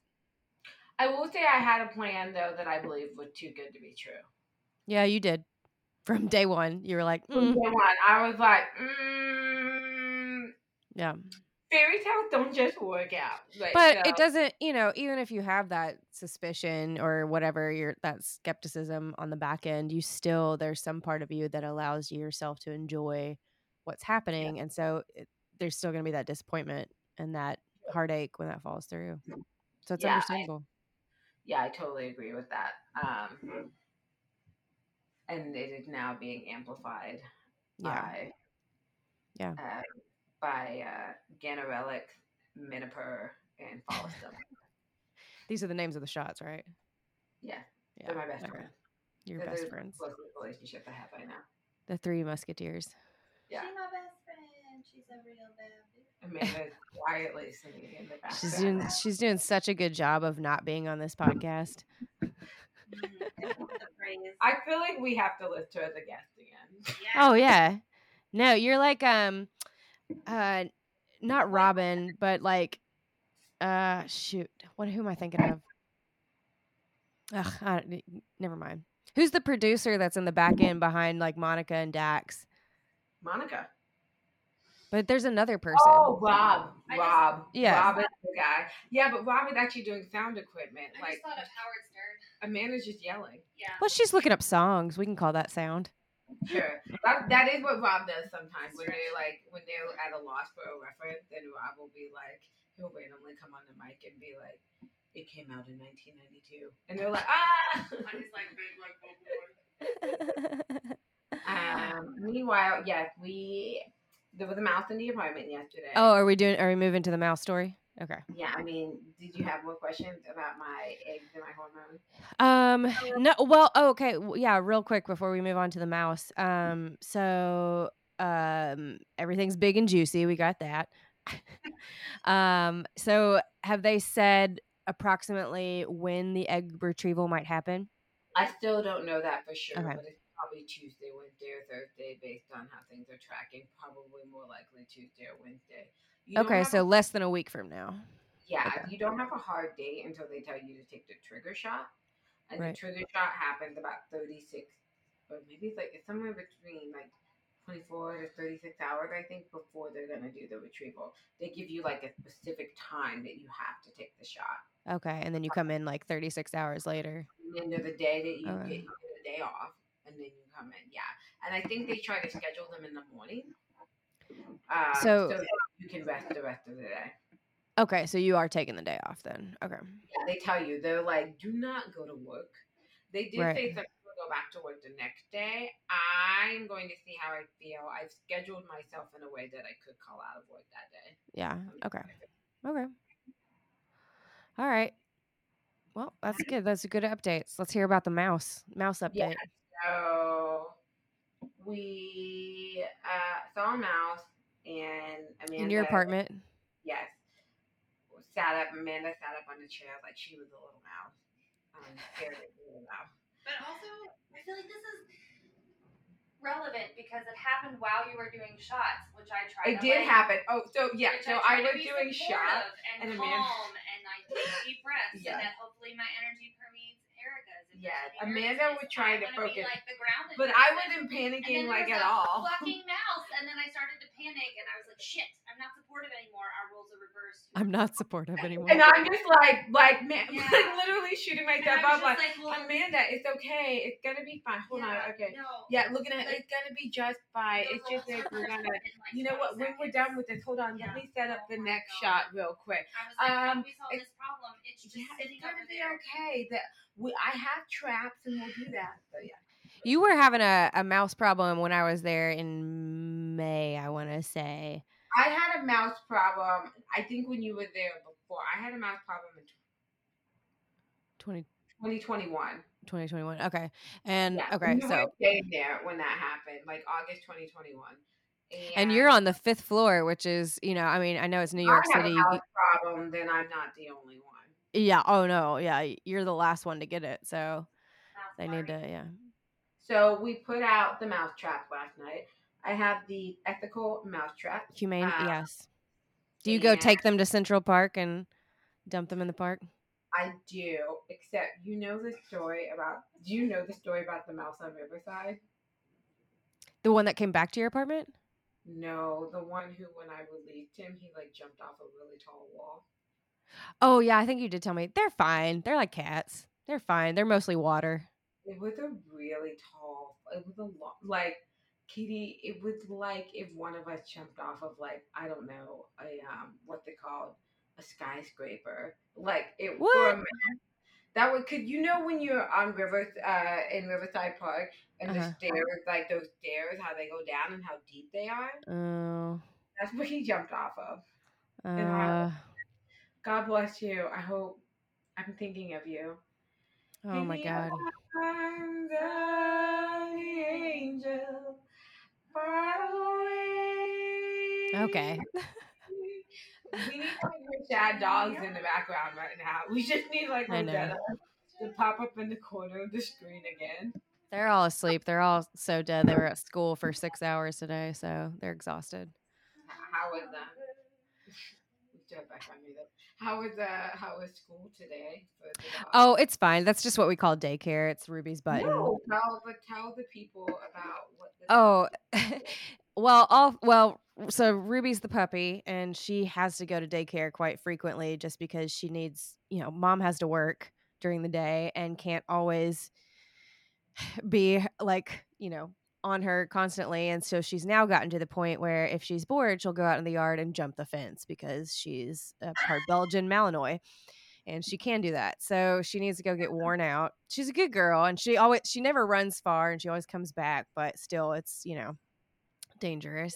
[SPEAKER 3] I will say I had a plan though that I believe was too good to be true.
[SPEAKER 1] Yeah, you did. From day one, you were like,
[SPEAKER 3] From
[SPEAKER 1] "Mm,
[SPEAKER 3] day one, I was like, mm,
[SPEAKER 1] yeah.
[SPEAKER 3] fairy tales don't just work out. Like,
[SPEAKER 1] but
[SPEAKER 3] so-
[SPEAKER 1] it doesn't you know even if you have that suspicion or whatever your that skepticism on the back end you still there's some part of you that allows yourself to enjoy what's happening and so it, there's still going to be that disappointment and that heartache when that falls through so it's
[SPEAKER 3] Yeah, I-
[SPEAKER 1] understandable
[SPEAKER 3] Yeah, I totally agree with that. Um, and it is now being amplified
[SPEAKER 1] yeah
[SPEAKER 3] by
[SPEAKER 1] Yeah.
[SPEAKER 3] uh, by uh, Ganirelix, Menopur, and follow. <laughs>
[SPEAKER 1] These are the names of the shots, right?
[SPEAKER 3] Yeah,
[SPEAKER 1] Yeah.
[SPEAKER 3] they're my best
[SPEAKER 1] okay.
[SPEAKER 3] friends.
[SPEAKER 1] Your
[SPEAKER 3] They're
[SPEAKER 1] best
[SPEAKER 3] the
[SPEAKER 1] friends.
[SPEAKER 3] closest relationship I have right now.
[SPEAKER 1] The three musketeers.
[SPEAKER 3] Yeah.
[SPEAKER 2] She's my best friend. She's a real baby.
[SPEAKER 3] Amanda quietly singing in the background.
[SPEAKER 1] She's doing she's doing such a good job of not being on this podcast.
[SPEAKER 2] Mm, the praise.
[SPEAKER 3] I feel like we have to list her as a guest again.
[SPEAKER 2] Yeah.
[SPEAKER 1] Oh yeah. No, you're like um uh not Robin, but like uh shoot. What who am I thinking of? Ugh, I don't, never mind. Who's the producer that's in the back end behind like Monica and Dax?
[SPEAKER 3] Monica.
[SPEAKER 1] But there's another person.
[SPEAKER 3] Oh, Rob.
[SPEAKER 2] I just-
[SPEAKER 3] Rob.
[SPEAKER 1] Yeah.
[SPEAKER 3] Rob is the guy. Yeah, but Rob is actually doing sound equipment.
[SPEAKER 2] I
[SPEAKER 3] like
[SPEAKER 2] just thought of Howard Stern.
[SPEAKER 3] Amanda's just yelling.
[SPEAKER 2] Yeah.
[SPEAKER 1] Well, she's looking up songs. We can call that sound.
[SPEAKER 3] Sure. That, that is what Rob does sometimes when they like when they're at a loss for a reference, then Rob will be like he'll randomly come on the mic and be like, It came out in nineteen ninety two and they're like, Ah
[SPEAKER 2] On his like big like vocal board.
[SPEAKER 3] Um meanwhile, yes, we there was a mouse in the apartment yesterday.
[SPEAKER 1] oh, are we doing are we moving to the mouse story? Okay.
[SPEAKER 3] Yeah, I mean, did you have more questions about my eggs and my hormones?
[SPEAKER 1] Um no well oh, okay yeah real quick before we move on to the mouse um so um everything's big and juicy we got that <laughs> um so have they said approximately when the egg retrieval might happen
[SPEAKER 3] I still don't know that for sure,
[SPEAKER 1] Okay.
[SPEAKER 3] but it's probably Tuesday, Wednesday, or Thursday based on how things are tracking. Probably more likely Tuesday or Wednesday. You
[SPEAKER 1] okay so
[SPEAKER 3] a-
[SPEAKER 1] less than a week from now
[SPEAKER 3] yeah,
[SPEAKER 1] okay.
[SPEAKER 3] you don't have a hard date until they tell you to take the trigger shot, and
[SPEAKER 1] Right.
[SPEAKER 3] the trigger shot happens about thirty six, or maybe it's like it's somewhere between like. 24 to 36 hours, I think, before they're going to do the retrieval. They give you like a specific time that you have to take the shot.
[SPEAKER 1] okay and then you uh-huh. come in like 36 hours later
[SPEAKER 3] the end of the day that you
[SPEAKER 1] Okay.
[SPEAKER 3] get the day off and then you come in. Yeah. And I think they try to schedule them in the morning. Um,
[SPEAKER 1] So-
[SPEAKER 3] that you can rest the rest of the day.
[SPEAKER 1] okay so you are taking the day off then okay
[SPEAKER 3] Yeah, they tell you they're like, do not go to work. They did
[SPEAKER 1] Right.
[SPEAKER 3] say some people go back to work the next day. I'm going to see how I feel. I've scheduled myself in a way that I could call out of work that day.
[SPEAKER 1] yeah okay okay all right well that's good that's a good updates let's hear about the mouse mouse update.
[SPEAKER 3] So we uh, saw a mouse and Amanda
[SPEAKER 1] in your apartment
[SPEAKER 3] Yes. Sat up, Amanda sat up on the chair like she was a little mouse. Um, scared of little mouse.
[SPEAKER 2] But also, I feel like this is relevant because it happened while you were doing shots, which I tried.
[SPEAKER 3] It
[SPEAKER 2] to,
[SPEAKER 3] did
[SPEAKER 2] like,
[SPEAKER 3] happen. Oh, so yeah, so
[SPEAKER 2] tried
[SPEAKER 3] I was doing shots.
[SPEAKER 2] supportive and,
[SPEAKER 3] and Amanda-
[SPEAKER 2] and I take deep breaths,
[SPEAKER 3] Yeah.
[SPEAKER 2] and that hopefully my energy permeates Erica's. If
[SPEAKER 3] Yes,
[SPEAKER 2] there's any
[SPEAKER 3] Amanda was trying to focus.
[SPEAKER 2] like
[SPEAKER 3] But I wasn't panicking like at all.
[SPEAKER 2] Fucking mouse, and then I started to panic, and I was like, "Shit, I'm not supportive anymore. Our roles are reversed."
[SPEAKER 1] i'm not supportive anymore
[SPEAKER 3] And I'm just like, like, man, <laughs>
[SPEAKER 2] Yeah.
[SPEAKER 3] like literally shooting
[SPEAKER 2] And
[SPEAKER 3] myself
[SPEAKER 2] I
[SPEAKER 3] up, like,
[SPEAKER 2] like, well,
[SPEAKER 3] Amanda, it's okay. It's gonna be fine. Hold
[SPEAKER 2] yeah,
[SPEAKER 3] on, okay.
[SPEAKER 2] No.
[SPEAKER 3] Yeah, looking at
[SPEAKER 2] Like,
[SPEAKER 3] it's gonna be just fine.
[SPEAKER 2] the
[SPEAKER 3] It's just
[SPEAKER 2] roles
[SPEAKER 3] that we're gonna. You know what?
[SPEAKER 2] 20
[SPEAKER 3] When we're done with this, hold on.
[SPEAKER 2] Yeah.
[SPEAKER 3] Let me set up
[SPEAKER 2] Oh
[SPEAKER 3] the next
[SPEAKER 2] God.
[SPEAKER 3] shot real quick.
[SPEAKER 2] I was like,
[SPEAKER 3] Um,
[SPEAKER 2] we
[SPEAKER 3] it's-
[SPEAKER 2] this problem? It's just
[SPEAKER 3] Yeah, it's gonna be
[SPEAKER 2] there.
[SPEAKER 3] okay. That we, I have traps and we'll do that. So yeah.
[SPEAKER 1] You were having a, a mouse problem when I was there in May, I want to say.
[SPEAKER 3] I had a mouse problem. I think when you were there before, I had a mouse problem in
[SPEAKER 1] 20,
[SPEAKER 3] 2021.
[SPEAKER 1] 2021. Okay. And
[SPEAKER 3] Yeah,
[SPEAKER 1] okay,
[SPEAKER 3] you
[SPEAKER 1] so
[SPEAKER 3] were staying there when that happened, like August 2021. And,
[SPEAKER 1] and you're on the 5th floor, which is, you know, I mean, I know it's New York
[SPEAKER 3] I have
[SPEAKER 1] City.
[SPEAKER 3] problem, then I'm not the only one.
[SPEAKER 1] Yeah, oh no. Yeah, you're the last one to get it. So they need to yeah.
[SPEAKER 3] So we put out the mouse trap last night. I have the ethical mouse trap.
[SPEAKER 1] Humane,
[SPEAKER 3] Uh,
[SPEAKER 1] yes. Do you go take them to Central Park and dump them in the park?
[SPEAKER 3] I do, except you know the story about. Do you know the story about the mouse on Riverside?
[SPEAKER 1] The one that came back to your apartment?
[SPEAKER 3] No, the one who, when I released him, he like jumped off a really tall wall.
[SPEAKER 1] Oh yeah, I think you did tell me. They're fine. They're like cats. They're fine. They're mostly water.
[SPEAKER 3] It was a really tall. It was a lot. Like Kitty, it was like if one of us jumped off of like I don't know a um what they called a skyscraper. Like it.
[SPEAKER 1] What?
[SPEAKER 3] That would could you know when you're on Rivers uh in Riverside Park and
[SPEAKER 1] Uh-huh.
[SPEAKER 3] the stairs like those stairs how they go down and how deep they are.
[SPEAKER 1] Oh.
[SPEAKER 3] That's what he jumped off of.
[SPEAKER 1] Uh,
[SPEAKER 3] God bless you. I hope I'm thinking of you.
[SPEAKER 1] Oh my god.
[SPEAKER 3] the angel, far away.
[SPEAKER 1] Okay.
[SPEAKER 3] We need <laughs> like sad dogs in the background right now. We just need like. Rosetta to pop up in the corner of the screen again.
[SPEAKER 1] They're all asleep. They're all so dead. They were at school for six hours today, so they're exhausted.
[SPEAKER 3] How was that? <laughs> Jump back on me though. How was uh how was school today? the?
[SPEAKER 1] Oh, it's fine. That's just what we call daycare. It's Ruby's button.
[SPEAKER 3] No, tell but tell the people about what the
[SPEAKER 1] Oh, <laughs> well, all well. So Ruby's the puppy, and she has to go to daycare quite frequently, just because she needs. You know, mom has to work during the day and can't always <sighs> be like you know on her constantly, and so she's now gotten to the point where if she's bored, she'll go out in the yard and jump the fence because she's a part Belgian Malinois. And she can do that. So she needs to go get worn out. She's a good girl and she always she never runs far and she always comes back, but still it's, you know, dangerous.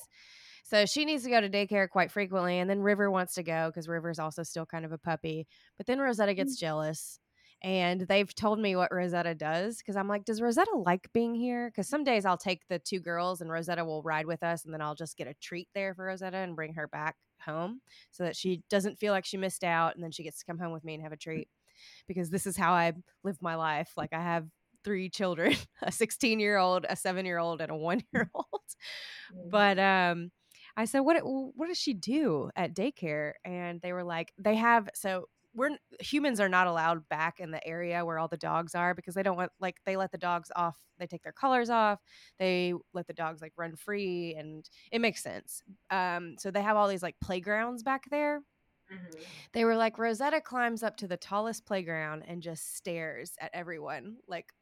[SPEAKER 1] So she needs to go to daycare quite frequently. And then River wants to go because River's also still kind of a puppy. But then Rosetta gets mm. jealous. And they've told me what Rosetta does because I'm like, does Rosetta like being here? Because some days I'll take the two girls and Rosetta will ride with us. And then I'll just get a treat there for Rosetta and bring her back home so that she doesn't feel like she missed out. And then she gets to come home with me and have a treat because this is how I live my life. Like I have three children <laughs> a 16 year old, a seven year old, and a one year old. <laughs> But um, I said, what what does she do at daycare? And they were like, they have so we're humans are not allowed back in the area where all the dogs are because they don't want like they let the dogs off. They take their collars off. They let the dogs like run free, and it makes sense. Um, so they have all these like playgrounds back there.
[SPEAKER 3] Mhm.
[SPEAKER 1] They were like Rosetta climbs up to the tallest playground and just stares at everyone like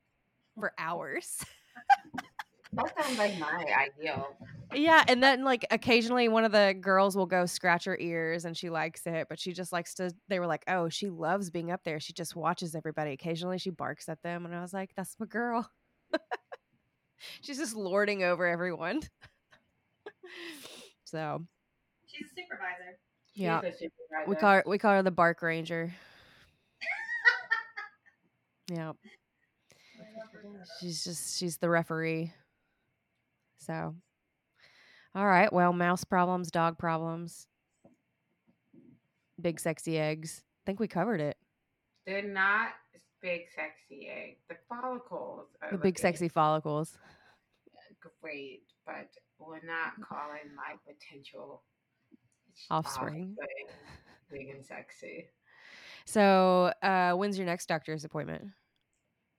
[SPEAKER 1] for hours. <laughs>
[SPEAKER 3] That sounds like my ideal.
[SPEAKER 1] Yeah, and then like occasionally one of the girls will go scratch her ears and she likes it, but she just likes to they were like, "Oh, she loves being up there. She just watches everybody. Occasionally she barks at them." And I was like, "That's my girl." <laughs> She's just lording over everyone. so,
[SPEAKER 2] She's a supervisor.
[SPEAKER 3] She's
[SPEAKER 1] Yeah.
[SPEAKER 3] a supervisor.
[SPEAKER 1] we call her we call her the bark ranger. <laughs> yeah. She's just she's the referee. So, all right. Well, mouse problems, dog problems, big sexy eggs. I think we covered it.
[SPEAKER 3] They're not big sexy eggs. The follicles are
[SPEAKER 1] The big
[SPEAKER 3] looking
[SPEAKER 1] sexy follicles.
[SPEAKER 3] great, but we're not calling my potential
[SPEAKER 1] Offspring.
[SPEAKER 3] big and sexy.
[SPEAKER 1] So, uh, when's your next doctor's appointment?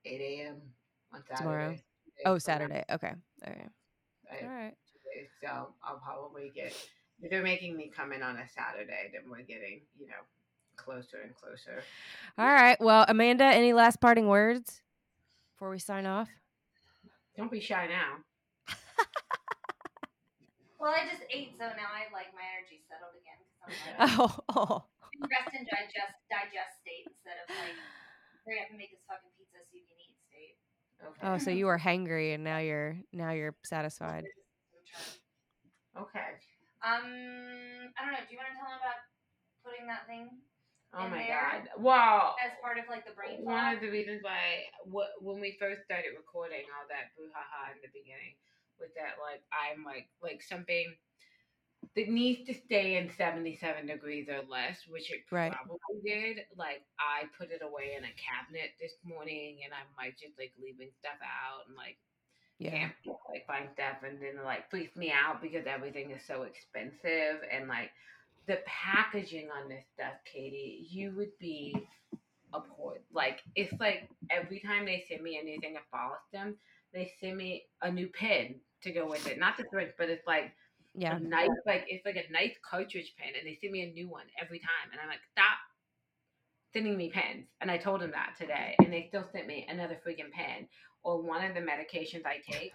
[SPEAKER 3] 8 a.m. on Saturday.
[SPEAKER 1] Tomorrow? Oh. Saturday. Okay. Okay.
[SPEAKER 3] Right,
[SPEAKER 1] All right.
[SPEAKER 3] So I'll probably get. If they're making me come in on a Saturday, then we're getting you know closer and closer.
[SPEAKER 1] All right. Well, Amanda, any last parting words before we sign off?
[SPEAKER 3] Don't be shy now.
[SPEAKER 2] Well, I just ate, so now I like my energy settled again. Like
[SPEAKER 1] Oh, <laughs> oh.
[SPEAKER 2] rest and digest digest state instead of like hurry up and make this fucking pizza so you can eat state.
[SPEAKER 3] Okay.
[SPEAKER 1] Oh, so you were hangry and now you're now you're satisfied.
[SPEAKER 3] Okay.
[SPEAKER 2] Um, I don't know. Do you want to tell them about putting that thing
[SPEAKER 3] Oh my god. Well,
[SPEAKER 2] as part of like the brain
[SPEAKER 3] one of the reasons why what when we first started recording all that brouhaha in the beginning was that like I'm like like something that needs to stay in 77 degrees or less, which it
[SPEAKER 1] Right.
[SPEAKER 3] probably did. Like I put it away in a cabinet this morning and I'm like just like leaving stuff out and like
[SPEAKER 1] Yeah.
[SPEAKER 3] can't like find stuff and then like freaks me out because everything is so expensive and like the packaging on this stuff, Katie, you would be abhorred. Like it's like every time they send me a new thing of them, they send me a new pen to go with it. Not the thread, but it's like
[SPEAKER 1] Yeah.
[SPEAKER 3] a nice like it's like a nice cartridge pen and they send me a new one every time and I'm like, stop sending me pens. And I told them that today and they still sent me another freaking pen or one of the medications I take.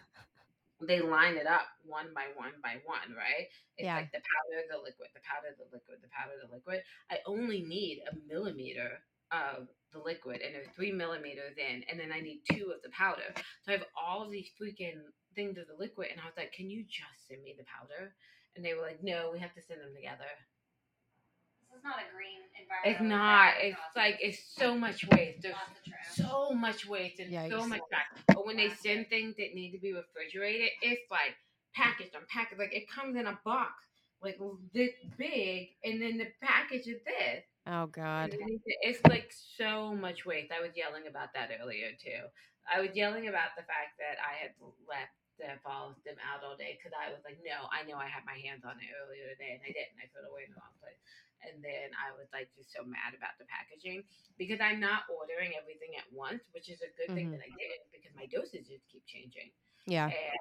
[SPEAKER 3] They line it up one by one by one, right? It's
[SPEAKER 1] Yeah.
[SPEAKER 3] like the powder, the liquid, the powder, the liquid, the powder, the liquid. I only need a millimeter of the liquid and there's three millimeters in, and then I need two of the powder. So I have all of these freaking things of the liquid, and I was like, "Can you just send me the powder?" And they were like, "No, we have to send them together."
[SPEAKER 2] So This is not a green environment.
[SPEAKER 3] It's not. It's like it's so much waste. There's
[SPEAKER 2] lots of trash.
[SPEAKER 3] so much waste and so much trash. But when they send things that need to be refrigerated, it's like packaged on package. Like it comes in a box like this big, and then the package is this.
[SPEAKER 1] Oh God.
[SPEAKER 3] It's like so much waste. I was yelling about that earlier too. I was yelling about the fact that I had left the balls them out all day because I was like, no, I know I had my hands on it earlier today and I didn't. I put it away in the wrong place. And then I was like just so mad about the packaging because I'm not ordering everything at once, which is a good thing
[SPEAKER 1] Mhm.
[SPEAKER 3] that I did because my dosages keep changing.
[SPEAKER 1] Yeah.
[SPEAKER 3] And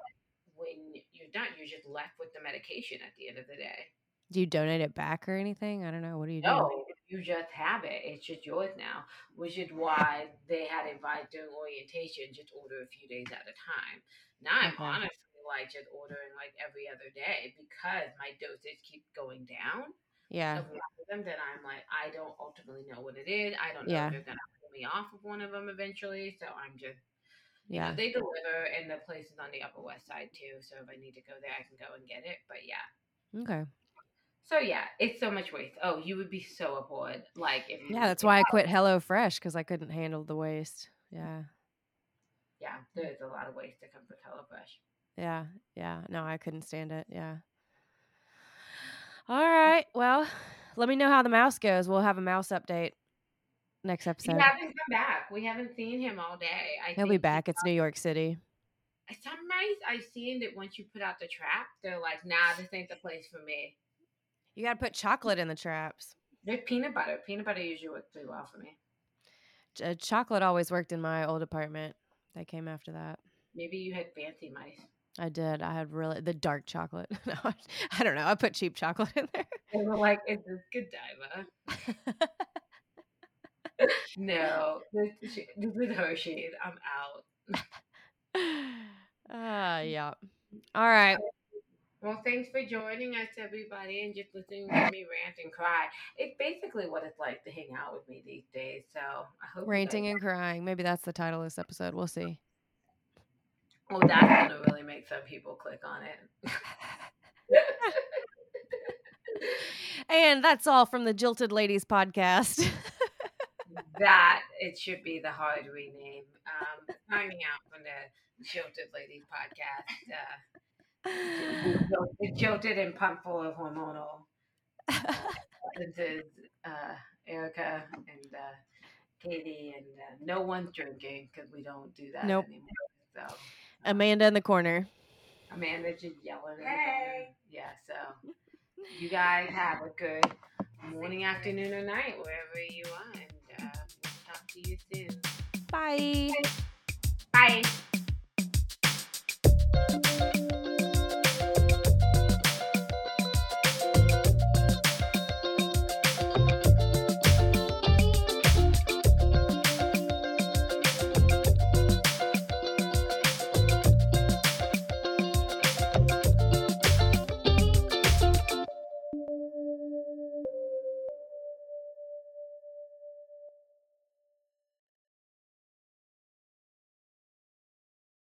[SPEAKER 3] when you're done, you're just left with the medication at the end of the day.
[SPEAKER 1] Do you donate it back or anything? I don't know. What do you do?
[SPEAKER 3] No, you just have it. It's just yours now, which is why they had advised during orientation just order a few days at a time. Now I'm
[SPEAKER 1] Okay.
[SPEAKER 3] honestly like just ordering like every other day because my dosage keeps going down
[SPEAKER 1] Yeah.
[SPEAKER 3] of one of them. Then I'm like, I don't ultimately know what it is. I don't know
[SPEAKER 1] Yeah.
[SPEAKER 3] if they're gonna pull me off of one of them eventually. So I'm just
[SPEAKER 1] Yeah.
[SPEAKER 3] know, they deliver and the place is on the upper west side too. So if I need to go there I can go and get it. But yeah.
[SPEAKER 1] Okay.
[SPEAKER 3] So yeah, it's so much waste. Oh, you would be so aboard. Like if
[SPEAKER 1] Yeah, that's why I quit HelloFresh because I couldn't handle the waste. Yeah.
[SPEAKER 3] Yeah, there's a lot of waste that comes with HelloFresh.
[SPEAKER 1] Yeah. Yeah. No, I couldn't stand it. Yeah. All right. Well, let me know how the mouse goes. We'll have a mouse update next episode.
[SPEAKER 3] He hasn't come back. We haven't seen him all day. I
[SPEAKER 1] He'll be back. It's New York City.
[SPEAKER 3] Some nights I've seen that once you put out the trap, they're like, nah, this ain't the place for me.
[SPEAKER 1] You got to put chocolate in the traps.
[SPEAKER 3] There's peanut butter. Peanut butter usually works pretty well for me.
[SPEAKER 1] Ch- uh, chocolate always worked in my old apartment. They came after that.
[SPEAKER 3] Maybe you had fancy mice.
[SPEAKER 1] I did. I had really the dark chocolate. <laughs> No, I, I don't know. I put cheap chocolate in there.
[SPEAKER 3] They were like, is this Godiva? <laughs> no, this, this is Hershey's. I'm out. <laughs>
[SPEAKER 1] Ah, yeah. All right.
[SPEAKER 3] Well, thanks for joining us, everybody, and just listening to me rant and cry. It's basically what it's like to hang out with me these days. So I hope
[SPEAKER 1] Ranting and crying. Maybe that's the title of this episode. We'll see.
[SPEAKER 3] Well, that's gonna really make some people click on it.
[SPEAKER 1] And that's all from the Jilted Ladies podcast. <laughs>
[SPEAKER 3] that it should be the hard rename. Um, signing out from the Jilted Ladies podcast. Uh, jilted and pumped full of hormonal substances, uh, Erica and uh, Katie, and uh, no one's drinking because we don't do that
[SPEAKER 1] nope.
[SPEAKER 3] anymore. So uh.
[SPEAKER 1] Amanda in the corner.
[SPEAKER 3] Amanda just yelling.
[SPEAKER 2] Hey.
[SPEAKER 3] Yeah. So you guys have a good morning, afternoon, or night wherever you are, and uh, we'll talk to you soon. Bye. Bye.
[SPEAKER 1] Bye.